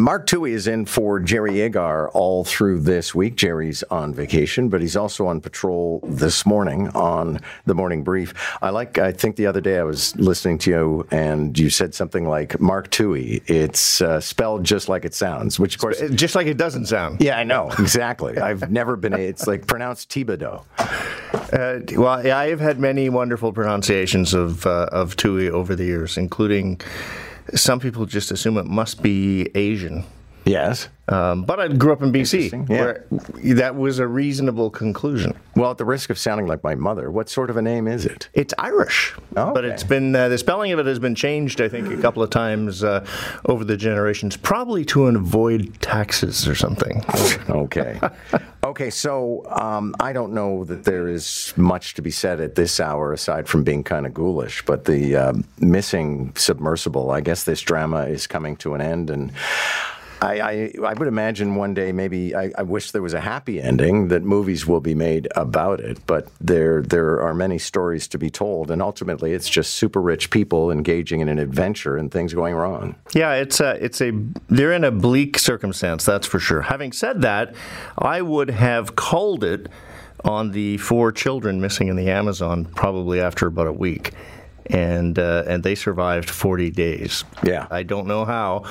Mark Towhey is in for Jerry Agar all through this week. Jerry's on vacation, but he's also on patrol this morning on the morning brief. I like, I think the other day I was listening to you and you said something like Mark Towhey. It's uh, spelled just like it sounds, which of course. Just like it doesn't sound. Yeah, I know. Exactly. I've never been. It's like pronounced Thibodeau. Uh, well, yeah, I've had many wonderful pronunciations of, uh, of Towhey over the years, including some people just assume it must be Asian. Yes. Um, but I grew up in BC, yeah. where that was a reasonable conclusion. Well, at the risk of sounding like my mother, what sort of a name is it? It's Irish, Oh, but it's been uh, the spelling of it has been changed, I think, a couple of times uh, over the generations, probably to avoid taxes or something. Okay. Okay, so um, I don't know that there is much to be said at this hour aside from being kind of ghoulish, but the um missing submersible, I guess this drama is coming to an end. And I, I, I would imagine one day maybe I, I wish there was a happy ending that movies will be made about it, but there there are many stories to be told, and ultimately it's just super rich people engaging in an adventure and things going wrong. Yeah, it's a, it's a they're in a bleak circumstance, that's for sure. Having said that, I would have called it on the four children missing in the Amazon probably after about a week, and uh, and they survived 40 days. Yeah. I don't know how.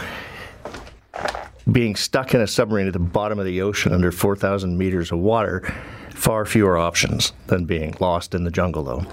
Being stuck in a submarine at the bottom of the ocean under 4,000 meters of water, far fewer options than being lost in the jungle, though.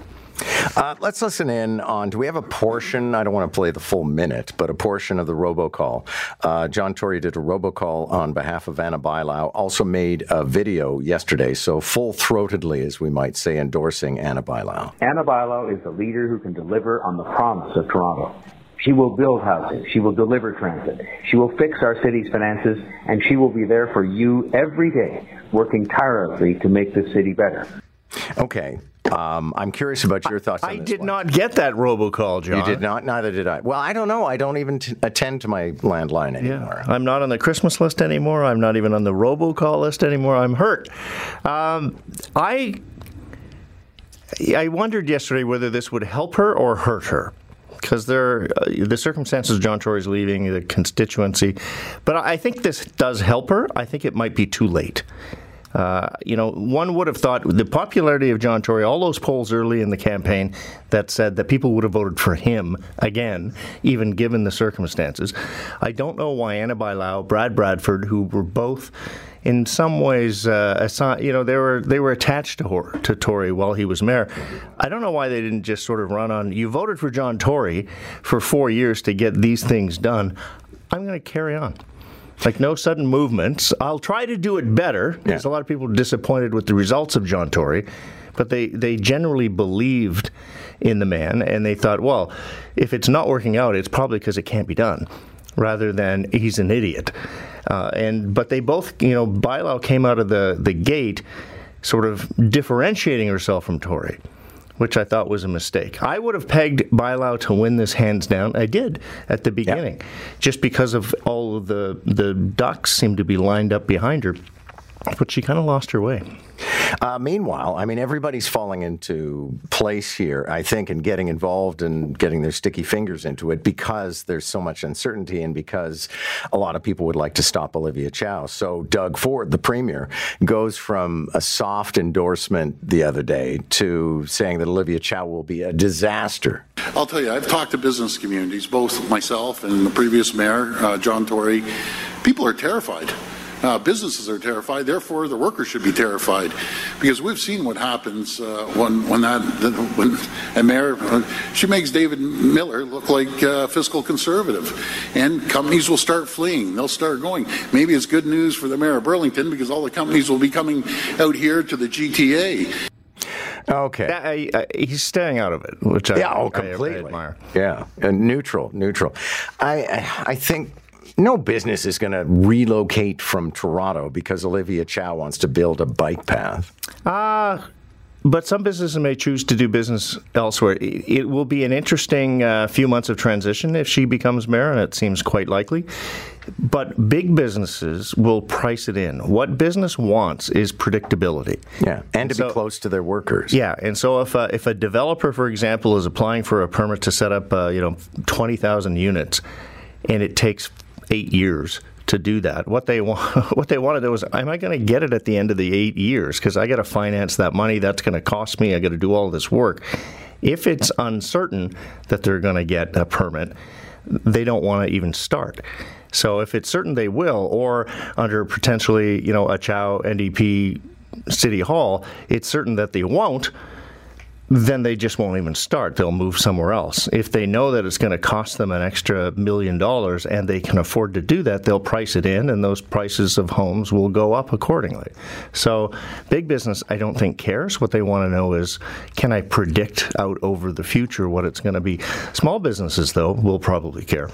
Uh, let's listen in on. Do we have a portion? I don't want to play the full minute, but a portion of the robocall. Uh, John Tory did a robocall on behalf of Ana Bailão. Also made a video yesterday, so full throatedly, as we might say, endorsing Ana Bailão. Ana Bailão is a leader who can deliver on the promise of Toronto. She will build housing. She will deliver transit. She will fix our city's finances, and she will be there for you every day, working tirelessly to make this city better. Okay, um, I'm curious about your thoughts. on I did one. not get that robocall, John. You did not. Neither did I. Well, I don't know. I don't even t- attend to my landline anymore. Yeah. I'm not on the Christmas list anymore. I'm not even on the robocall list anymore. I'm hurt. Um, I I wondered yesterday whether this would help her or hurt her. Because there, uh, the circumstances John Tory's leaving, the constituency, but I think this does help her. I think it might be too late. Uh, you know, one would have thought the popularity of John Tory, all those polls early in the campaign that said that people would have voted for him again, even given the circumstances. I don't know why Ana Bailão, Brad Bradford, who were both in some ways, uh, assi- you know, they were they were attached to Hor- to Tory while he was mayor. I don't know why they didn't just sort of run on. You voted for John Tory for four years to get these things done. I'm going to carry on. Like no sudden movements. I'll try to do it better. There's a lot of people disappointed with the results of John Tory, but they, they generally believed in the man and they thought, well, if it's not working out, it's probably because it can't be done, rather than he's an idiot. Uh, and but they both, you know, Bailão came out of the, the gate sort of differentiating herself from Tory which I thought was a mistake. I would have pegged Bailão to win this hands down. I did at the beginning, just because of all of the the ducks seemed to be lined up behind her. But she kind of lost her way. Uh, meanwhile, I mean, everybody's falling into place here, I think, and getting involved and getting their sticky fingers into it because there's so much uncertainty and because a lot of people would like to stop Olivia Chow. So Doug Ford, the premier, goes from a soft endorsement the other day to saying that Olivia Chow will be a disaster. I'll tell you, I've talked to business communities, both myself and the previous mayor, uh, John Tory. People are terrified. Uh, businesses are terrified. Therefore, the workers should be terrified, because we've seen what happens uh, when when that when a mayor uh, she makes David Miller look like uh, fiscal conservative, and companies will start fleeing. They'll start going. Maybe it's good news for the mayor of Burlington because all the companies will be coming out here to the GTA. Okay. I, I, he's staying out of it, which I, yeah, oh, I- I completely. admire. Yeah, and neutral, neutral. I, I, I think no business is going to relocate from Toronto because Olivia Chow wants to build a bike path. Uh, but some businesses may choose to do business elsewhere. It, will be an interesting uh, few months of transition if she becomes mayor, and it seems quite likely. But big businesses will price it in. What business wants is predictability. Yeah, and to So- be close to their workers. Yeah, and so if a, if a developer, for example, is applying for a permit to set up, uh, you know, twenty thousand units, and it takes eight years to do that. What they want, what they want to do is, am I going to get it at the end of the eight years? Because I got to finance that money. That's going to cost me. I got to do all this work. If it's uncertain that they're going to get a permit, they don't want to even start. So if it's certain they will, or under potentially, you know, a Chow NDP City Hall, it's certain that they won't then they just won't even start. They'll move somewhere else. If they know that it's going to cost them an extra million dollars and they can afford to do that, they'll price it in, and those prices of homes will go up accordingly. So, big business, I don't think cares. What they want to know is can I predict out over the future what it's going to be? Small businesses, though, will probably care.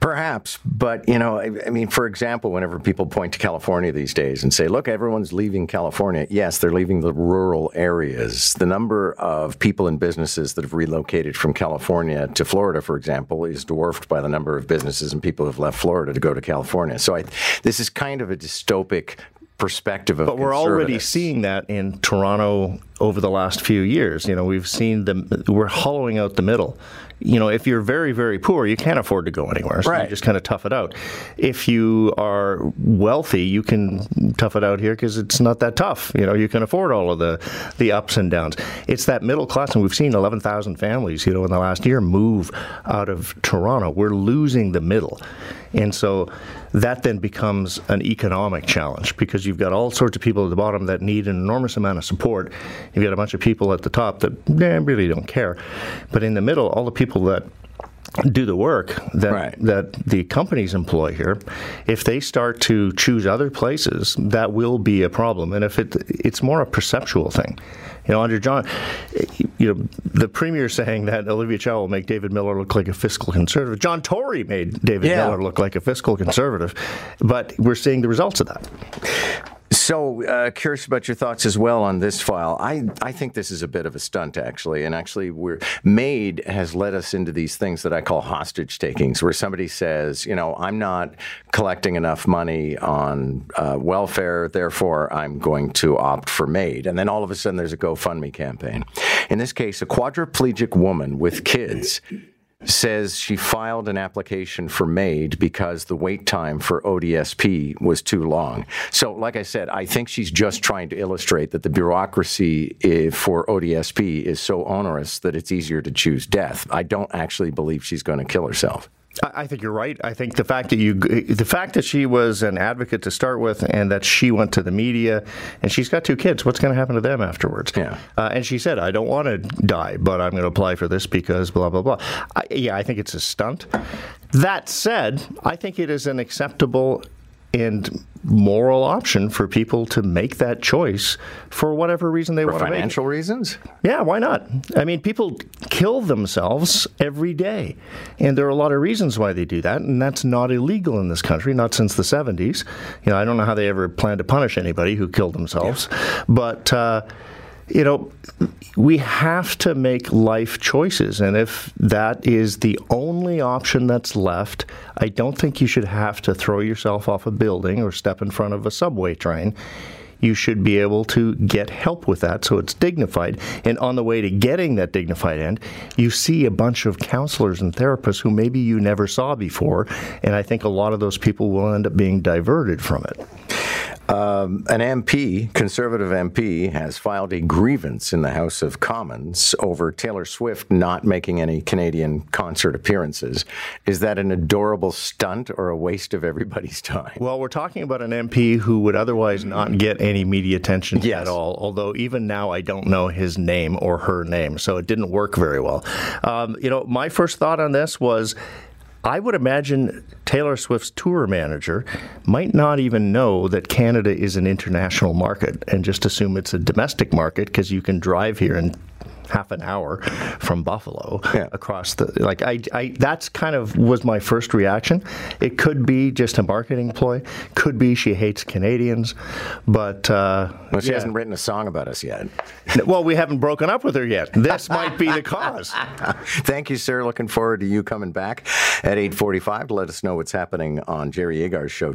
Perhaps, but you know, I, I, mean, for example, whenever people point to California these days and say, "Look, everyone's leaving California," yes, they're leaving the rural areas. The number of people and businesses that have relocated from California to Florida, for example, is dwarfed by the number of businesses and people who have left Florida to go to California. So, I, this is kind of a dystopic perspective of but we're already seeing that in Toronto over the last few years. You know, we've seen the we're hollowing out the middle you know, if you're very, very poor, you can't afford to go anywhere. So right. you just kind of tough it out. If you are wealthy, you can tough it out here because it's not that tough. You know, you can afford all of the, the ups and downs. It's that middle class, and we've seen 11,000 families, you know, in the last year move out of Toronto. We're losing the middle. And so that then becomes an economic challenge because you've got all sorts of people at the bottom that need an enormous amount of support. You've got a bunch of people at the top that really don't care. But in the middle, all the people that do the work that right. that the companies employ here, if they start to choose other places, that will be a problem. And if it it's more a perceptual thing. You know, under John, you know, the premier saying that Olivia Chow will make David Miller look like a fiscal conservative. John Tory made David yeah. Miller look like a fiscal conservative, but we're seeing the results of that. So, uh, curious about your thoughts as well on this file. I, I think this is a bit of a stunt, actually. And actually, we're MAID has led us into these things that I call hostage takings, where somebody says, you know, I'm not collecting enough money on uh, welfare, therefore I'm going to opt for MAID. And then all of a sudden, there's a GoFundMe campaign. In this case, a quadriplegic woman with kids says she filed an application for MAID because the wait time for ODSP was too long. So, like I said, I think she's just trying to illustrate that the bureaucracy eh, for ODSP is so onerous that it's easier to choose death. I don't actually believe she's going to kill herself. I think you're right. I think the fact that you, the fact that she was an advocate to start with, and that she went to the media, and she's got two kids. What's going to happen to them afterwards? Yeah. Uh, and she said, "I don't want to die, but I'm going to apply for this because blah blah blah." I, yeah, I think it's a stunt. That said, I think it is an acceptable and moral option for people to make that choice for whatever reason they for want to make. Financial reasons? Yeah, why not? I mean, people kill themselves every day, and there are a lot of reasons why they do that, and that's not illegal in this country, not since the 70s. You know, I don't know how they ever plan to punish anybody who killed themselves, yeah. but. Uh, you know, we have to make life choices. And if that is the only option that's left, I don't think you should have to throw yourself off a building or step in front of a subway train. You should be able to get help with that so it's dignified. And on the way to getting that dignified end, you see a bunch of counselors and therapists who maybe you never saw before. And I think a lot of those people will end up being diverted from it. Um, an MP, conservative MP, has filed a grievance in the House of Commons over Taylor Swift not making any Canadian concert appearances. Is that an adorable stunt or a waste of everybody's time? Well, we're talking about an MP who would otherwise not get any media attention yes. at all, although even now I don't know his name or her name, so it didn't work very well. Um, you know, my first thought on this was I would imagine Taylor Swift's tour manager might not even know that Canada is an international market and just assume it's a domestic market because you can drive here and half an hour from Buffalo yeah. across the like I, I that's kind of was my first reaction. It could be just a marketing ploy, could be she hates Canadians, but uh, well, she yeah. hasn't written a song about us yet. well, we haven't broken up with her yet. This might be the cause. Thank you, sir. Looking forward to you coming back at 8:45 to let us know what's happening on Jerry Agar's show.